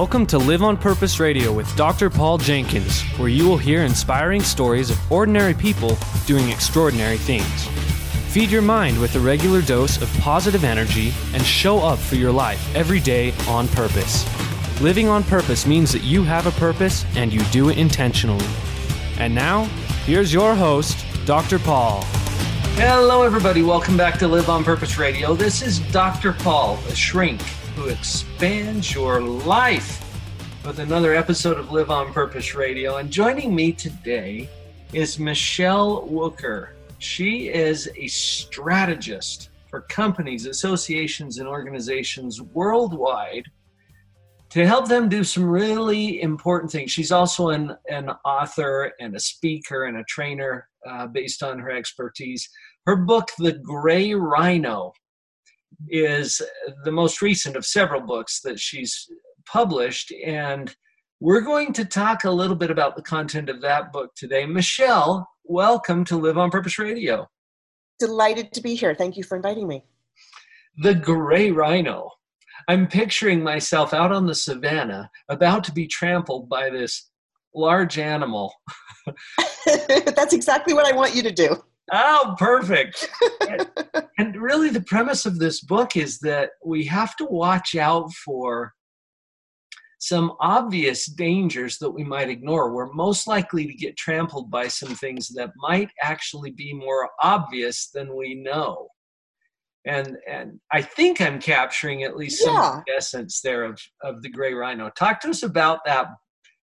Welcome to Live on Purpose Radio with Dr. Paul Jenkins, where you will hear inspiring stories of ordinary people doing extraordinary things. Feed your mind with a regular dose of positive energy and show up for your life every day on purpose. Living on purpose means that you have a purpose and you do it intentionally. And now, here's your host, Dr. Paul. Hello, everybody. Welcome back to Live on Purpose Radio. This is Dr. Paul, a shrink who expands your life with another episode of Live on Purpose Radio. And joining me today is Michelle Wucker. She is a strategist for companies, associations, and organizations worldwide to help them do some really important things. She's also an, an author and a speaker and a trainer uh, based on her expertise. Her book, The Gray Rhino, is the most recent of several books that she's published. And we're going to talk a little bit about the content of that book today. Michelle, welcome to Live on Purpose Radio. Delighted to be here. Thank you for inviting me. The gray rhino. I'm picturing myself out on the savannah about to be trampled by this large animal. That's exactly what I want you to do. Oh, perfect. and, really, the premise of this book is that we have to watch out for some obvious dangers that we might ignore. We're most likely to get trampled by some things that might actually be more obvious than we know. And and I think I'm capturing at least some yeah. essence there of, of the gray rhino. Talk to us about that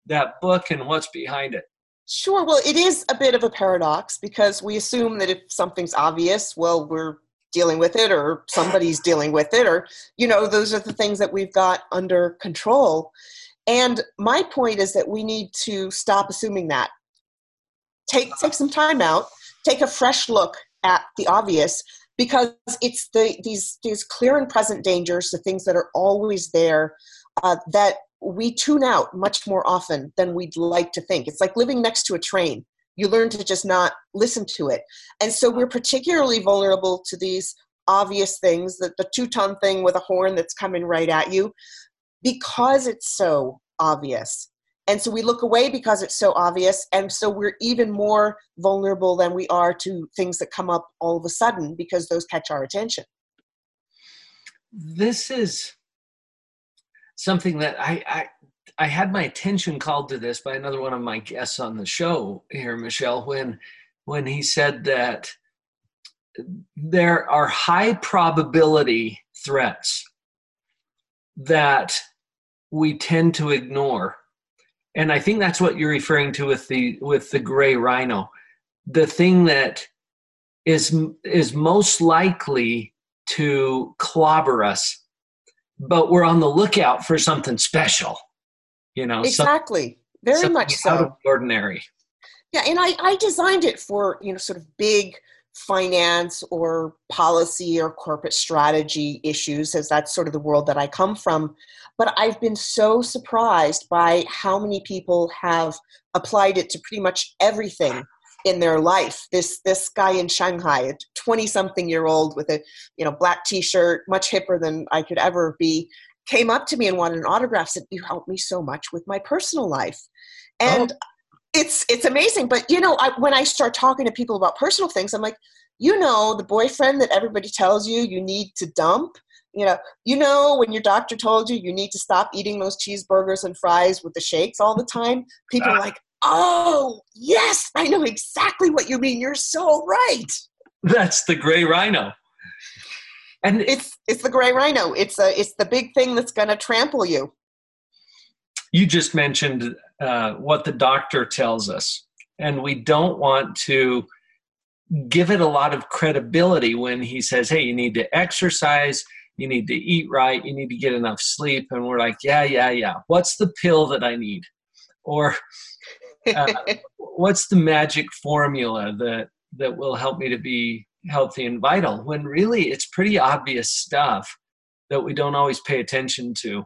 that book and what's behind it. Sure. Well, it is a bit of a paradox because we assume that if something's obvious, well, we're dealing with it or somebody's dealing with it or you know those are the things that we've got under control and my point is that we need to stop assuming that take take some time out take a fresh look at the obvious because it's the these these clear and present dangers the things that are always there uh, that we tune out much more often than we'd like to think. It's like living next to a train. You learn to just not listen to it. And so we're particularly vulnerable to these obvious things, the, the two ton thing with a horn that's coming right at you, because it's so obvious. And so we look away because it's so obvious. And so we're even more vulnerable than we are to things that come up all of a sudden because those catch our attention. This is something that I, I I had my attention called to this by another one of my guests on the show here, Michelle, when when he said that there are high probability threats that we tend to ignore. And I think that's what you're referring to with the with the gray rhino. The thing that is is most likely to clobber us but we're on the lookout for something special you know exactly. Very much so out of ordinary. Yeah and I, I designed it for you know sort of big finance or policy or corporate strategy issues as that's sort of the world that i come from. But i've been so surprised by how many people have applied it to pretty much everything in their life. This this guy in Shanghai, a 20 something year old with a you know black t-shirt, much hipper than I could ever be, came up to me and wanted an autograph. Said, "You helped me so much with my personal life," and oh. it's it's amazing. But you know, I, when I start talking to people about personal things, I'm like, you know, the boyfriend that everybody tells you you need to dump. You know, you know when your doctor told you you need to stop eating those cheeseburgers and fries with the shakes all the time. People are ah. like, Oh, yes, I know exactly what you mean. You're so right. That's the gray rhino. And it's it's the gray rhino. It's a it's the big thing that's going to trample you. You just mentioned uh, what the doctor tells us, and we don't want to give it a lot of credibility when he says, "Hey, you need to exercise, you need to eat right, you need to get enough sleep," and we're like, "Yeah, yeah, yeah. What's the pill that I need?" Or uh, what's the magic formula that that will help me to be healthy and vital when really it's pretty obvious stuff that we don't always pay attention to?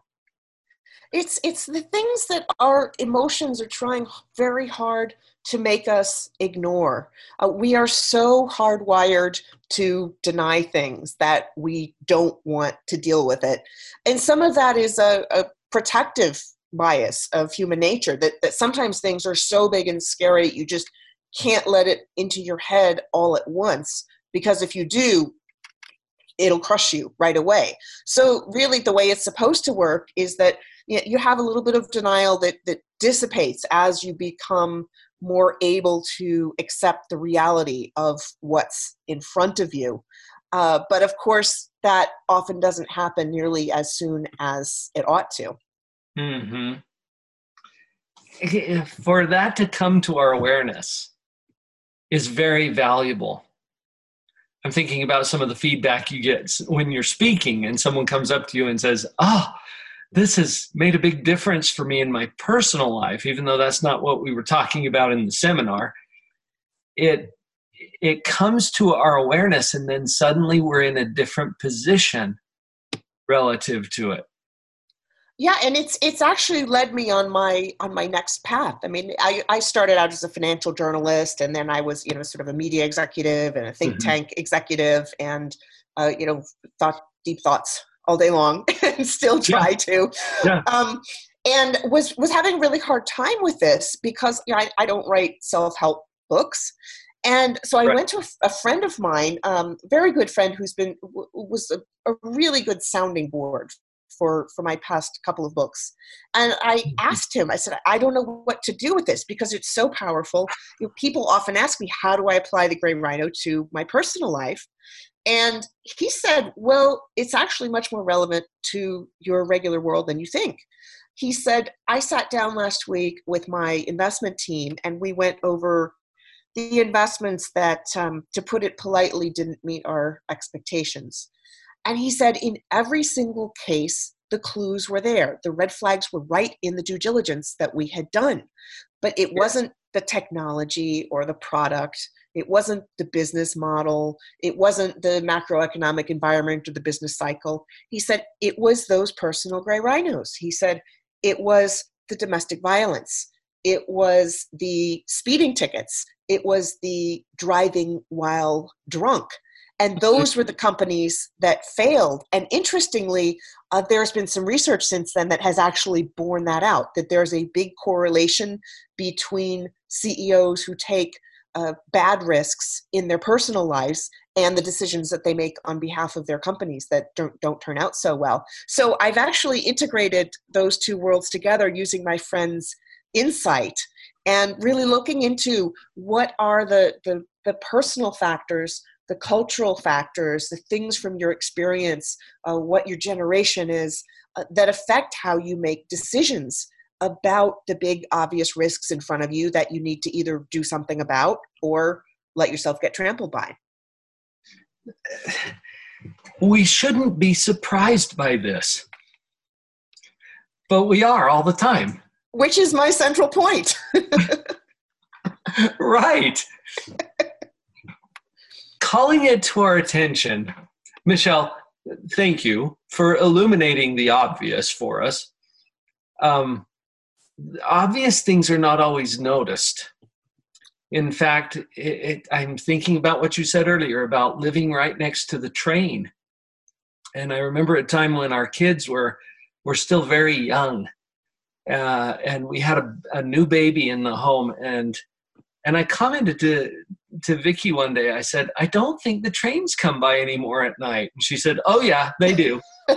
It's it's the things that our emotions are trying very hard to make us ignore. Uh, we are so hardwired to deny things that we don't want to deal with it. And some of that is a, a protective bias of human nature that, that sometimes things are so big and scary you just can't let it into your head all at once because if you do it'll crush you right away. So really the way it's supposed to work is that you have a little bit of denial that that dissipates as you become more able to accept the reality of what's in front of you. Uh, but of course that often doesn't happen nearly as soon as it ought to mm-hmm. for that to come to our awareness is very valuable I'm thinking about some of the feedback you get when you're speaking and someone comes up to you and says, Oh, this has made a big difference for me in my personal life, even though that's not what we were talking about in the seminar. It it comes to our awareness and then suddenly we're in a different position relative to it yeah and it's it's actually led me on my on my next path i mean i i started out as a financial journalist and then i was you know sort of a media executive and a think mm-hmm. tank executive and uh, you know thought deep thoughts all day long and still try yeah. to yeah. Um, and was was having a really hard time with this because you know, I, I don't write self-help books and so I right. went to a, a, friend of mine, um, very good friend, who's been w- was a, a, really good sounding board for for my past couple of books. And i mm-hmm. asked him i said i don't know what to do with this because it's so powerful. You know, people often ask me how do i apply the gray rhino to my personal life? And he said well it's actually much more relevant to your regular world than you think. He said i sat down last week with my investment team and we went over the investments that um, to put it politely didn't meet our expectations and he said in every single case, the clues were there. The red flags were right in the due diligence that we had done. But it wasn't the technology or the product. It wasn't the business model. It wasn't the macroeconomic environment or the business cycle. He said it was those personal gray rhinos. He said it was the domestic violence. It was the speeding tickets. It was the driving while drunk and those were the companies that failed. And interestingly uh, there's been some research since then that has actually borne that out that there's a big correlation between ceos who take uh, bad risks in their personal lives and the decisions that they make on behalf of their companies that don't, don't turn out so well. So i've actually integrated those two worlds together using my friend's insight and really looking into what are the, the, the personal factors the cultural factors, the things from your experience, uh, what your generation is, uh, that affect how you make decisions about the big obvious risks in front of you that you need to either do something about or let yourself get trampled by. We shouldn't be surprised by this, but we are all the time. Which is my central point. right calling it to our attention, Michelle, thank you for illuminating the obvious for us. Um, obvious things are not always noticed. In fact, it, it, I'm thinking about what you said earlier about living right next to the train. And I remember a time when our kids were were still very young, uh, and we had a, a new baby in the home, and and I commented to to Vicky one day. I said, "I don't think the trains come by anymore at night." And she said, "Oh yeah, they do."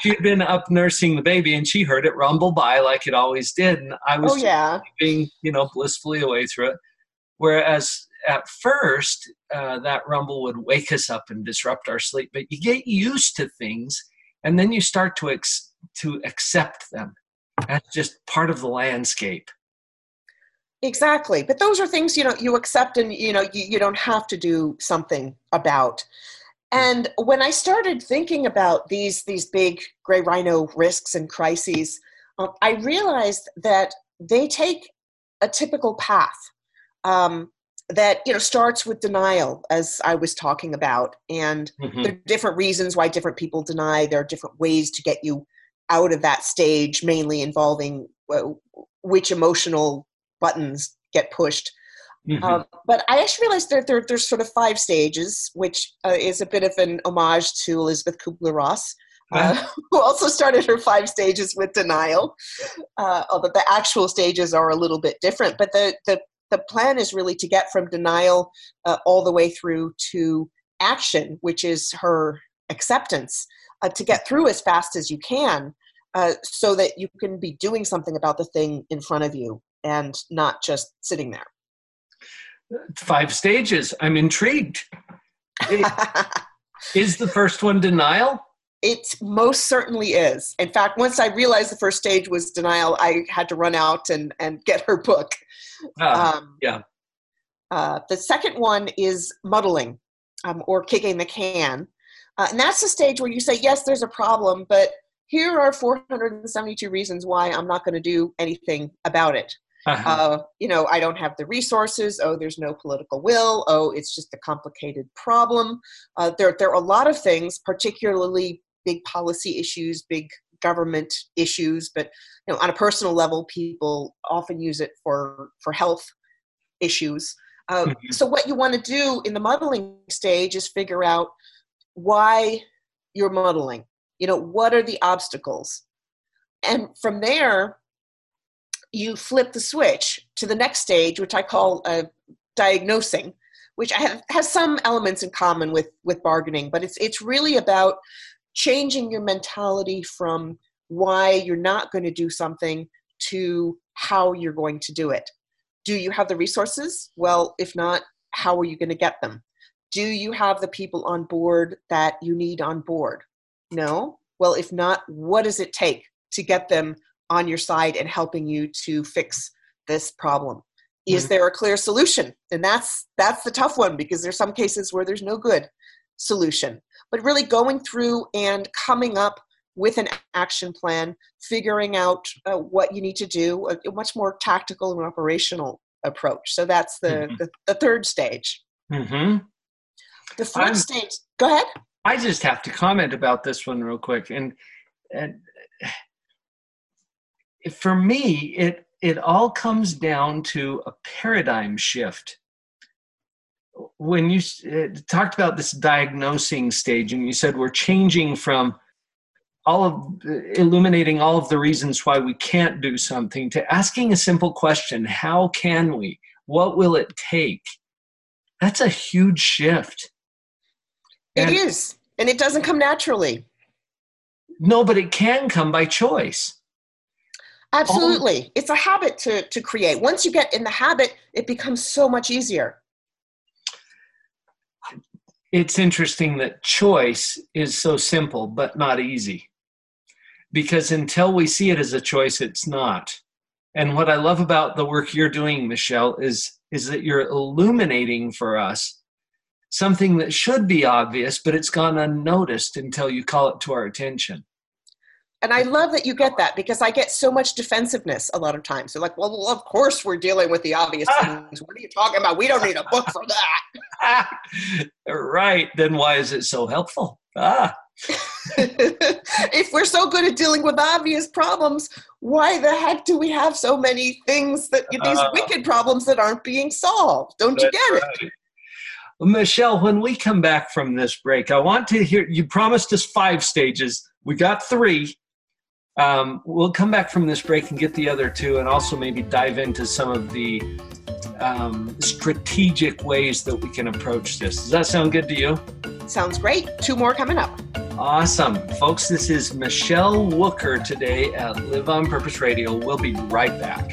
she had been up nursing the baby, and she heard it rumble by like it always did, and I was oh, yeah. being you know blissfully away through it. Whereas at first, uh, that rumble would wake us up and disrupt our sleep. But you get used to things, and then you start to ex- to accept them. That's just part of the landscape. Exactly. But those are things, you know, you accept and, you know, you, you don't have to do something about. And when I started thinking about these, these big gray rhino risks and crises, um, I realized that they take a typical path um, that, you know, starts with denial, as I was talking about. And mm-hmm. there are different reasons why different people deny. There are different ways to get you out of that stage, mainly involving uh, which emotional buttons get pushed. Mm-hmm. Um, but I actually realized that there, there's sort of five stages, which uh, is a bit of an homage to Elizabeth Kubler Ross. uh, who also started her five stages with denial. Uh, although the actual stages are a little bit different, but the the the plan is really to get from denial uh, all the way through to action, which is her acceptance, uh, to get through as fast as you can, uh, so that you can be doing something about the thing in front of you and not just sitting there. Five stages. I'm intrigued. is the first one denial? It most certainly is. In fact, once I realized the first stage was denial, I had to run out and, and get her book. Ah, um, yeah. Uh, the second one is muddling um, or kicking the can. Uh, and that's the stage where you say, yes, there's a problem, but here are 472 reasons why I'm not going to do anything about it. Uh-huh. Uh, you know, I don't have the resources. Oh, there's no political will. Oh, it's just a complicated problem. Uh, there, there are a lot of things, particularly big policy issues, big government issues. But you know, on a personal level, people often use it for for health issues. Uh, mm-hmm. So, what you want to do in the muddling stage is figure out why you're muddling. You know, what are the obstacles, and from there, you flip the switch to the next stage, which I call uh, diagnosing, which have, has some elements in common with with bargaining, but it's it's really about changing your mentality from why you're not going to do something to how you're going to do it. Do you have the resources? Well, if not, how are you going to get them? Do you have the people on board that you need on board? No? Well, if not, what does it take to get them on your side and helping you to fix this problem. Is mm-hmm. there a clear solution? And that's that's the tough one because there's some cases where there's no good solution. But really going through and coming up with an action plan figuring out uh, what you need to do a, a, much more tactical and operational approach. So that's the mm-hmm. the, the, third stage. Mm-hmm. the 4th stage go ahead. I just have to comment about this one real quick. And and for me, it it all comes down to a paradigm shift. When you uh, talked about this diagnosing stage, and you said we're changing from all of uh, illuminating all of the reasons why we can't do something to asking a simple question how can we? What will it take? That's a huge shift. It is, and, and it doesn't come naturally. No but it can come by choice Absolutely. it's a habit to, to create. Once you get in the habit, it becomes so much easier. It's interesting that choice is so simple, but not easy. Because until we see it as a choice, it's not. And what I love about the work you're doing, Michelle, is, is that you're illuminating for us something that should be obvious, but it's gone unnoticed until you call it to our attention and I love that you get that because I get so much defensiveness a lot of times. They're like, well, well of course we're dealing with the obvious things. What are you talking about? We don't need a book for that. right. Then why is it so helpful? Ah. if we're so good at dealing with obvious problems, why the heck do we have so many things that these uh, wicked problems that aren't being solved? Don't you get right. it? Michelle, when we come back from this break, I want to hear you promised us five stages. We got three. Um, we'll come back from this break and get the other two, and also maybe dive into some of the um, strategic ways that we can approach this. Does that sound good to you? Sounds great. Two more coming up. Awesome. Folks, this is Michelle Wucker today at Live on Purpose Radio. We'll be right back.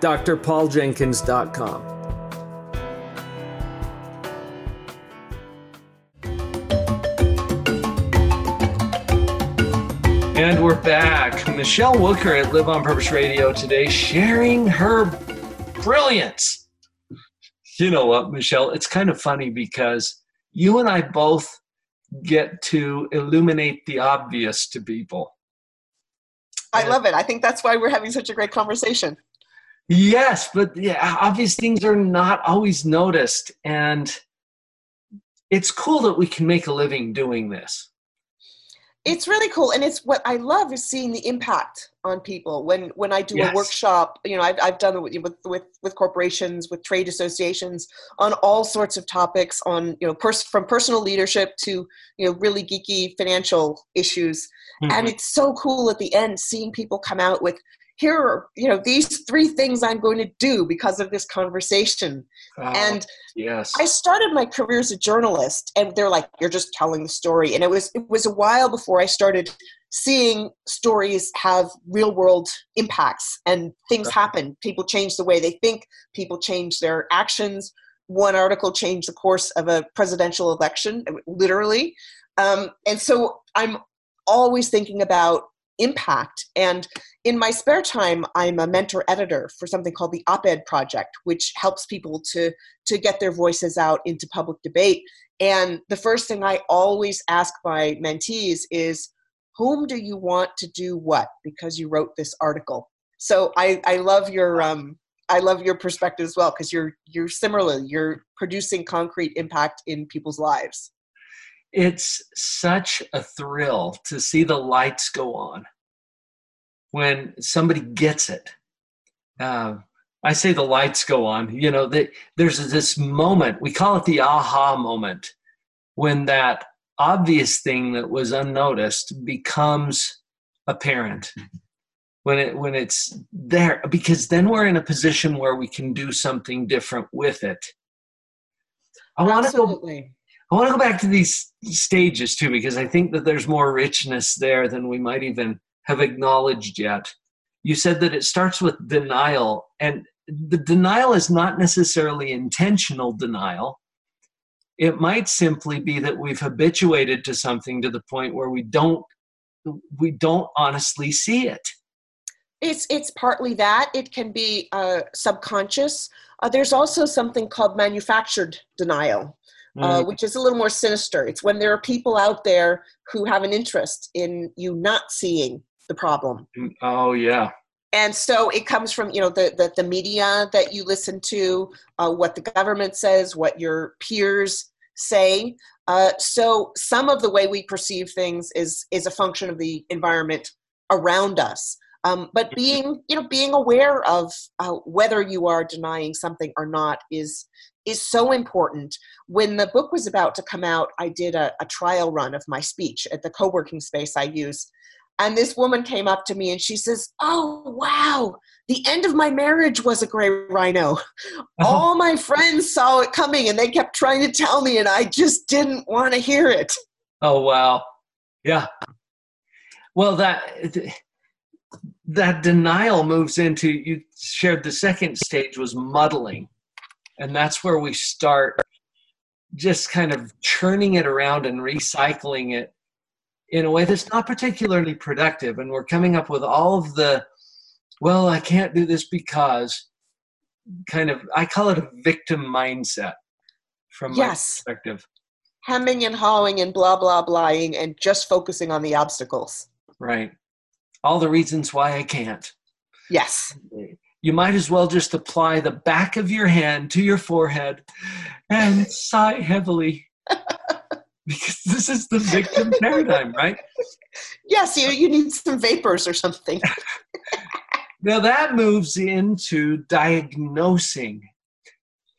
drpauljenkins.com. And we're back. Michelle Wucker at Live on Purpose Radio today sharing her brilliance. You know what, Michelle? It's kind of funny because you and I both get to illuminate the obvious to people. I love it. I think that's why we're having such a great conversation. Yes, but yeah, obvious things are not always noticed. And it's cool that we can make a living doing this. It's really cool. And it's what I love is seeing the impact on people. When when I do yes. a workshop, you know, I've, I've done it with, with, with, corporations, with trade associations on all sorts of topics on, you know, pers- from personal leadership to, you know, really geeky financial issues. Mm-hmm. And it's so cool at the end seeing people come out with here are you know these three things i'm going to do because of this conversation. Oh, and yes. I started my career as a journalist and they're like you're just telling the story. And it was it was a while before i started seeing stories have real world impacts and things happen. People change the way they think people change their actions. One article changed the course of a presidential election literally. Um, and so i'm always thinking about impact. And in my spare time, I'm a mentor editor for something called the Op Ed Project, which helps people to, to get their voices out into public debate. And the first thing I always ask my mentees is, whom do you want to do what? Because you wrote this article. So I, I love your um, I love your perspective as well because you're you're similarly you're producing concrete impact in people's lives it's such a thrill to see the lights go on when somebody gets it. Uh, I say the lights go on. You know, that there's this moment, we call it the aha moment, when that obvious thing that was unnoticed becomes apparent. When it when it's there, because then we're in a position where we can do something different with it. I want to go I want to go back to these stages too, because I think that there's more richness there than we might even have acknowledged yet. You said that it starts with denial, and the denial is not necessarily intentional denial. It might simply be that we've habituated to something to the point where we don't we don't honestly see it. It's it's partly that. It can be uh, subconscious. Uh, there's also something called manufactured denial uh, mm. which is a little more sinister. It's when there are people out there who have an interest in you not seeing the problem. Mm, oh yeah. And so it comes from you know the the, the media that you listen to, uh, what the government says, what your peers say. Uh, so some of the way we perceive things is is a function of the environment around us. Um, but being you know being aware of uh, whether you are denying something or not is is so important. When the book was about to come out, I did a, a trial run of my speech at the co working space I use. And this woman came up to me and she says, Oh, wow, the end of my marriage was a gray rhino. Uh-huh. All my friends saw it coming and they kept trying to tell me, and I just didn't want to hear it. Oh, wow. Yeah. Well, that. That denial moves into you shared the second stage was muddling. And that's where we start just kind of churning it around and recycling it in a way that's not particularly productive. And we're coming up with all of the well i can't do this because kind of i call it a victim mindset from my yes. perspective. Hemming and hawing and blah blah blahing and just focusing on the obstacles. Right all the reasons why i can't yes you might as well just apply the back of your hand to your forehead and sigh heavily. because this is the victim paradigm, right? Yes, you, you need some vapors or something. now that moves into diagnosing.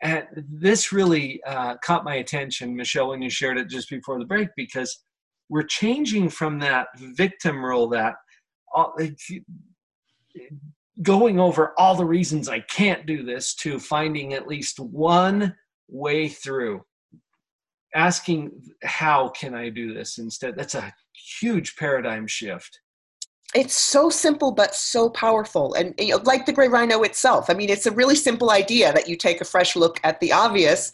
And this really uh, caught my attention, Michelle, when you shared it just before the break, because we're changing from that victim role that going over all the reasons I can't do this to finding at least one way through. Asking, how can I do this instead? That's a huge paradigm shift. it's so simple but so powerful and you know, like the gray rhino itself i mean it's a really simple idea that you take a fresh look at the obvious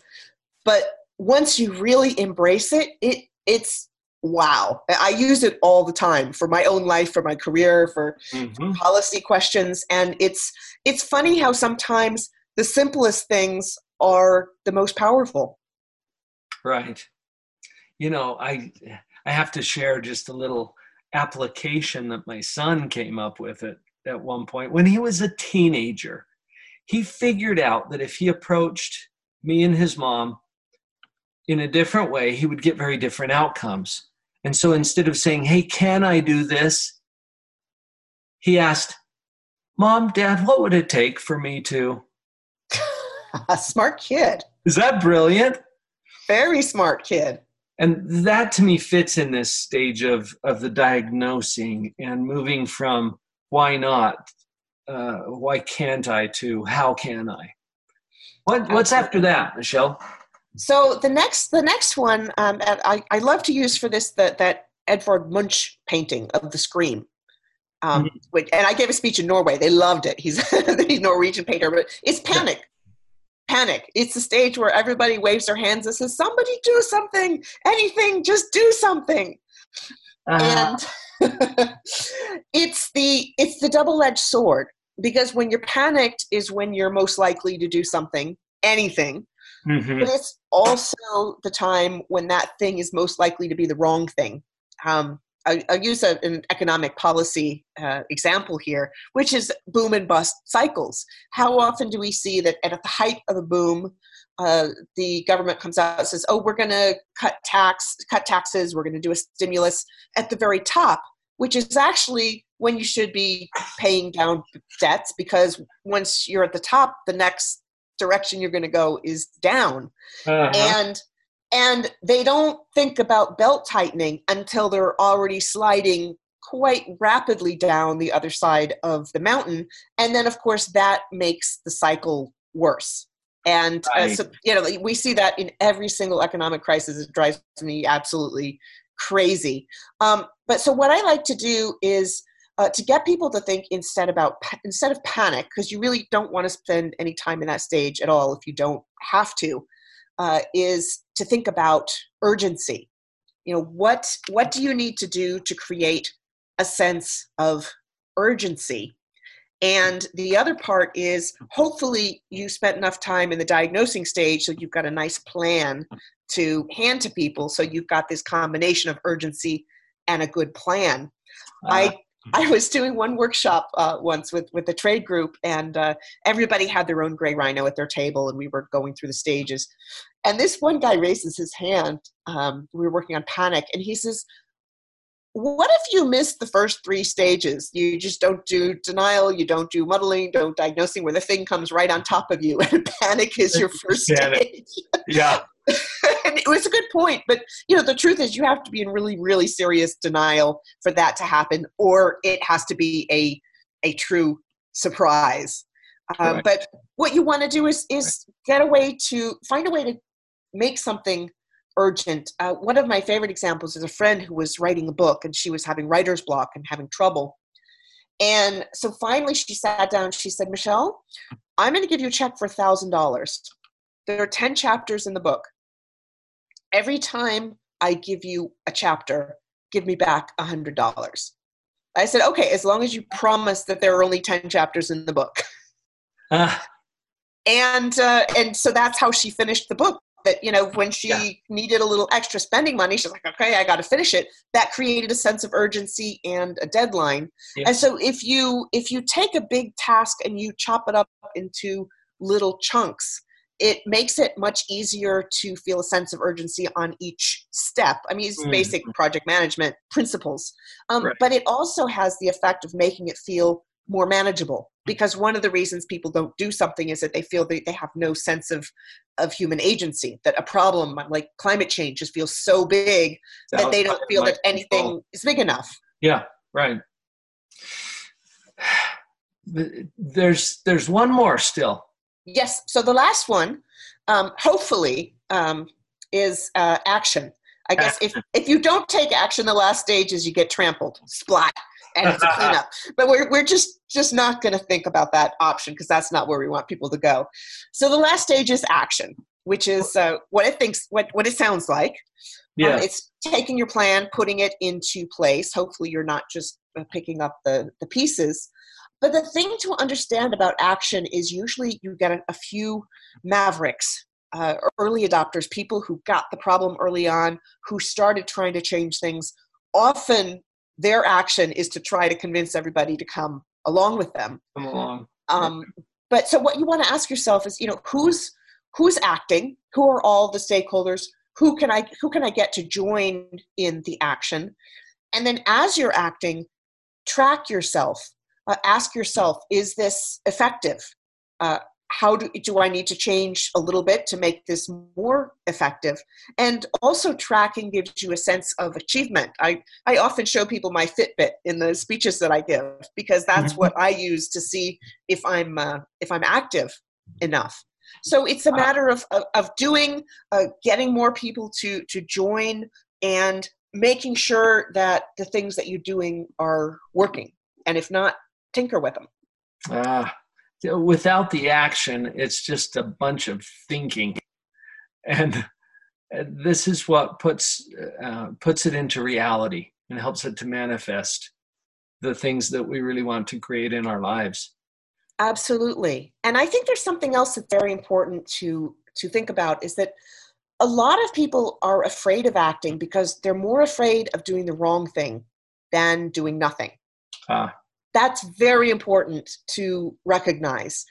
but once you really embrace it it it's wow. I use it all the time for my own life for my career for mm-hmm. policy questions. And it's it's funny how sometimes the simplest things are the most powerful. Right. You know i i have to share just a little application that my son came up with it at one point. When he was a teenager he figured out that if he approached me and his mom in a different way he would get very different outcomes and so instead of saying hey can i do this? he asked mom dad what would it take for me to? A smart kid. Is that brilliant? Very smart kid. And that to me fits in this stage of of the diagnosing and moving from why not? Uh, why can't i? to how can i? What, what's after that michelle so the next the next one um, I, I love to use for this that that edvard munch painting of the scream um, mm-hmm. which, and I gave a speech in Norway. They loved it. He's he's Norwegian painter, but it's panic panic. It's the stage where everybody waves their hands and says, "Somebody do something! Anything! Just do something!" Uh-huh. And it's the it's the double-edged sword because when you're panicked is when you're most likely to do something, anything. Mm-hmm. But it's also the time when that thing is most likely to be the wrong thing. Um, I, will use a, an economic policy uh, example here, which is boom and bust cycles. How often do we see that at the height of a boom, uh, the government comes out and says, "Oh, we're going to cut tax, cut taxes. We're going to do a stimulus." At the very top, which is actually when you should be paying down debts, because once you're at the top, the next direction you're going to go is down, uh-huh. and and they don't think about belt tightening until they're already sliding quite rapidly down the other side of the mountain. And then of course that makes the cycle worse. And uh, right. uh, so you know we see that in every single economic crisis. It drives me absolutely crazy. Um, but so what i like to do is uh, to get people to think instead about instead of panic because you really don't want to spend any time in that stage at all if you don't have to uh, is to think about urgency. You know, what what do you need to do to create a sense of urgency? And the other part is hopefully you spent enough time in the diagnosing stage so you've got a nice plan to hand to people so you've got this combination of urgency and a good plan. Uh, I I was doing one workshop uh, once with with the trade group, and uh, everybody had their own gray rhino at their table, and we were going through the stages. And this one guy raises his hand. Um, we were working on panic, and he says, "What if you miss the first three stages? You just don't do denial, you don't do muddling, don't diagnosing, where the thing comes right on top of you, and panic is your first stage." Yeah. And it was a good point but you know the truth is you have to be in really really serious denial for that to happen or it has to be a a true surprise. Um, but what you want to do is is get a way to find a way to make something urgent. Uh, one of my favorite examples is a friend who was writing a book and she was having writer's block and having trouble. And so finally she sat down she said michelle i'm going to give you a check for a thousand dollars. There are 10 chapters in the book every time I give you a chapter, give me back a hundred dollars. I said, okay, as long as you promise that there are only 10 chapters in the book. Uh. And, uh, and so that's how she finished the book that, you know, when she yeah. needed a little extra spending money, she's like, okay, I got to finish it. That created a sense of urgency and a deadline. Yeah. And so if you, if you take a big task and you chop it up into little chunks, it makes it much easier to feel a sense of urgency on each step. I mean, it's mm. basic project management principles, um, right. but it also has the effect of making it feel more manageable because one of the reasons people don't do something is that they feel that they have no sense of of human agency that a problem like climate change just feels so big that they don't feel that anything is big enough yeah right there's there's one more still Yes. So the last one, um, hopefully, um, is uh, action. I guess if if you don't take action, the last stage is you get trampled, splat, and it's a cleanup. but we're we're just just not going to think about that option because that's not where we want people to go. So the last stage is action, which is uh, what it thinks, what what it sounds like. Yeah. Um, it's taking your plan, putting it into place. Hopefully, you're not just uh, picking up the the pieces. But the thing to understand about action is usually you get a, a few mavericks uh, early adopters, people who got the problem early on, who started trying to change things, often their action is to try to convince everybody to come along with them. Come along. Um, but so what you want to ask yourself is, you know, who's who's acting? Who are all the stakeholders? Who can I who can I get to join in the action? And then as you're acting, track yourself. Uh, ask yourself, is this effective? Uh, how do, do I need to change a little bit to make this more effective? And also, tracking gives you a sense of achievement. I, I often show people my Fitbit in the speeches that I give because that's mm-hmm. what I use to see if I'm uh, if I'm active enough. So it's a matter of of, of doing, uh, getting more people to to join, and making sure that the things that you're doing are working. And if not, tinker with them. Ah, without the action, it's just a bunch of thinking, and this is what puts uh, puts it into reality and helps it to manifest the things that we really want to create in our lives. Absolutely, and I think there's something else that's very important to to think about is that a lot of people are afraid of acting because they're more afraid of doing the wrong thing than doing nothing. Ah that's very important to recognize.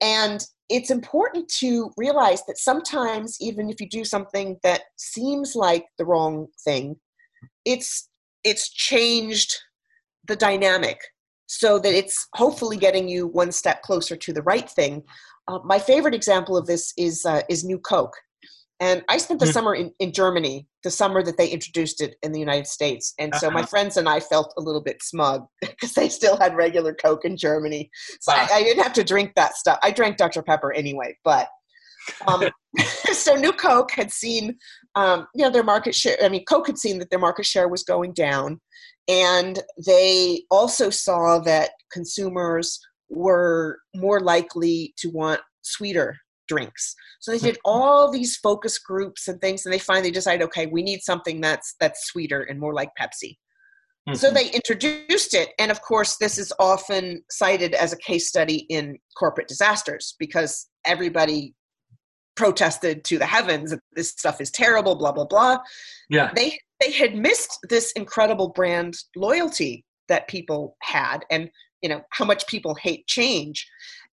And it's important to realize that sometimes, even if you do something that seems like the wrong thing, it's it's changed the dynamic so that it's hopefully getting you one step closer to the right thing. Uh, my favorite example of this is uh, is New Coke. And I spent the mm. summer in, in Germany, the summer that they introduced it in the United States. And so uh-huh. my friends and I felt a little bit smug because they still had regular Coke in Germany. So wow. I, I, didn't have to drink that stuff. I drank Dr. Pepper anyway. But um, so New Coke had seen, um, you know, their market share. I mean, Coke had seen that their market share was going down. And they also saw that consumers were more likely to want sweeter drinks. So they did all these focus groups and things, and they finally decided, okay, we need something that's that's sweeter and more like Pepsi. Mm-hmm. So they introduced it, and of course, this is often cited as a case study in corporate disasters because everybody protested to the heavens that this stuff is terrible, blah blah blah. Yeah, they they had missed this incredible brand loyalty that people had, and you know how much people hate change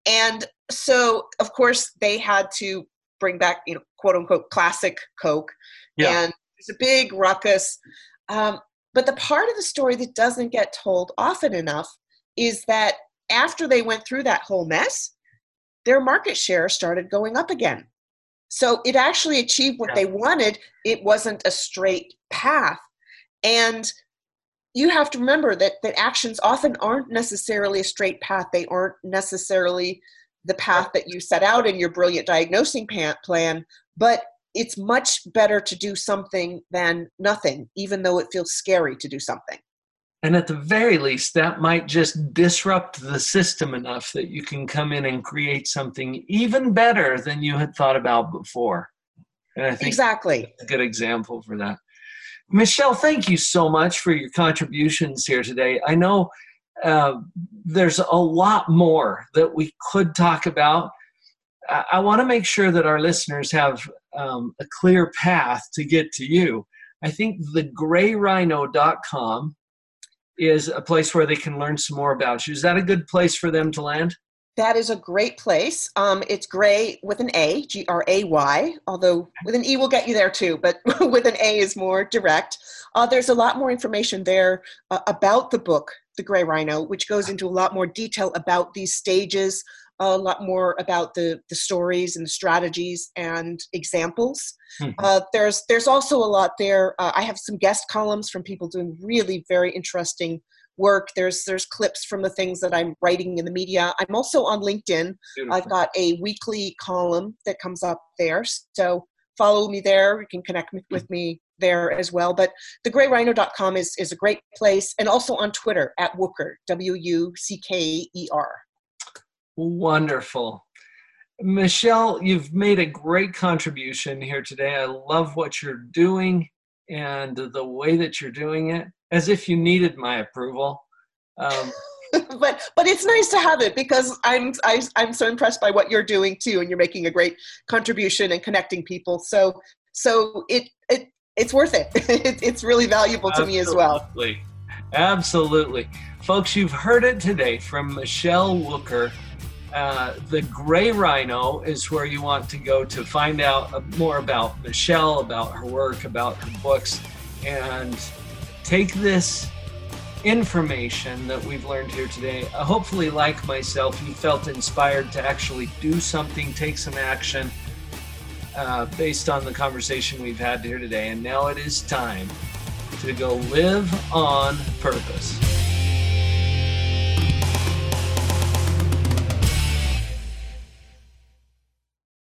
and so, of course, they had to bring back, you know, quote unquote, classic Coke. Yeah. And it's a big ruckus. Um, but the part of the story that doesn't get told often enough is that after they went through that whole mess, their market share started going up again. So it actually achieved what yeah. they wanted. It wasn't a straight path. And you have to remember that that actions often aren't necessarily a straight path. They aren't necessarily the path that you set out in your brilliant diagnosing plan but it's much better to do something than nothing even though it feels scary to do something. And at the very least that might just disrupt the system enough that you can come in and create something even better than you had thought about before. And i think exactly. a good example for that Michelle, thank you so much for your contributions here today. I know uh, there's a lot more that we could talk about. I, I want to make sure that our listeners have um, a clear path to get to you. I think thegrayrhino.com is a place where they can learn some more about you. Is that a good place for them to land? That is a great place. Um, it's gray with an A, G R A Y, although with an E will get you there too, but with an A is more direct. Uh, there's a lot more information there uh, about the book, The Gray Rhino, which goes into a lot more detail about these stages, a lot more about the, the stories and the strategies and examples. Mm-hmm. Uh, there's, there's also a lot there. Uh, I have some guest columns from people doing really very interesting work. There's there's clips from the things that I'm writing in the media. I'm also on LinkedIn. Beautiful. I've got a weekly column that comes up there. So follow me there. You can connect with mm. me there as well. But thegrayrhino.com is, is a great place. And also on Twitter at Wucker, W U C K E R. Wonderful. Michelle, you've made a great contribution here today. I love what you're doing and the way that you're doing it, as if you needed my approval. Um, but but it's nice to have it because I'm I, am i am so impressed by what you're doing too, and you're making a great contribution and connecting people. So so it it it's worth it. it it's really valuable Absolutely. to me as well. Absolutely, absolutely, folks. You've heard it today from Michelle Wucker. Uh, the Gray Rhino is where you want to go to find out more about Michelle, about her work, about her books, and take this information that we've learned here today. Uh, hopefully, like myself, you felt inspired to actually do something, take some action uh, based on the conversation we've had here today. And now it is time to go live on purpose.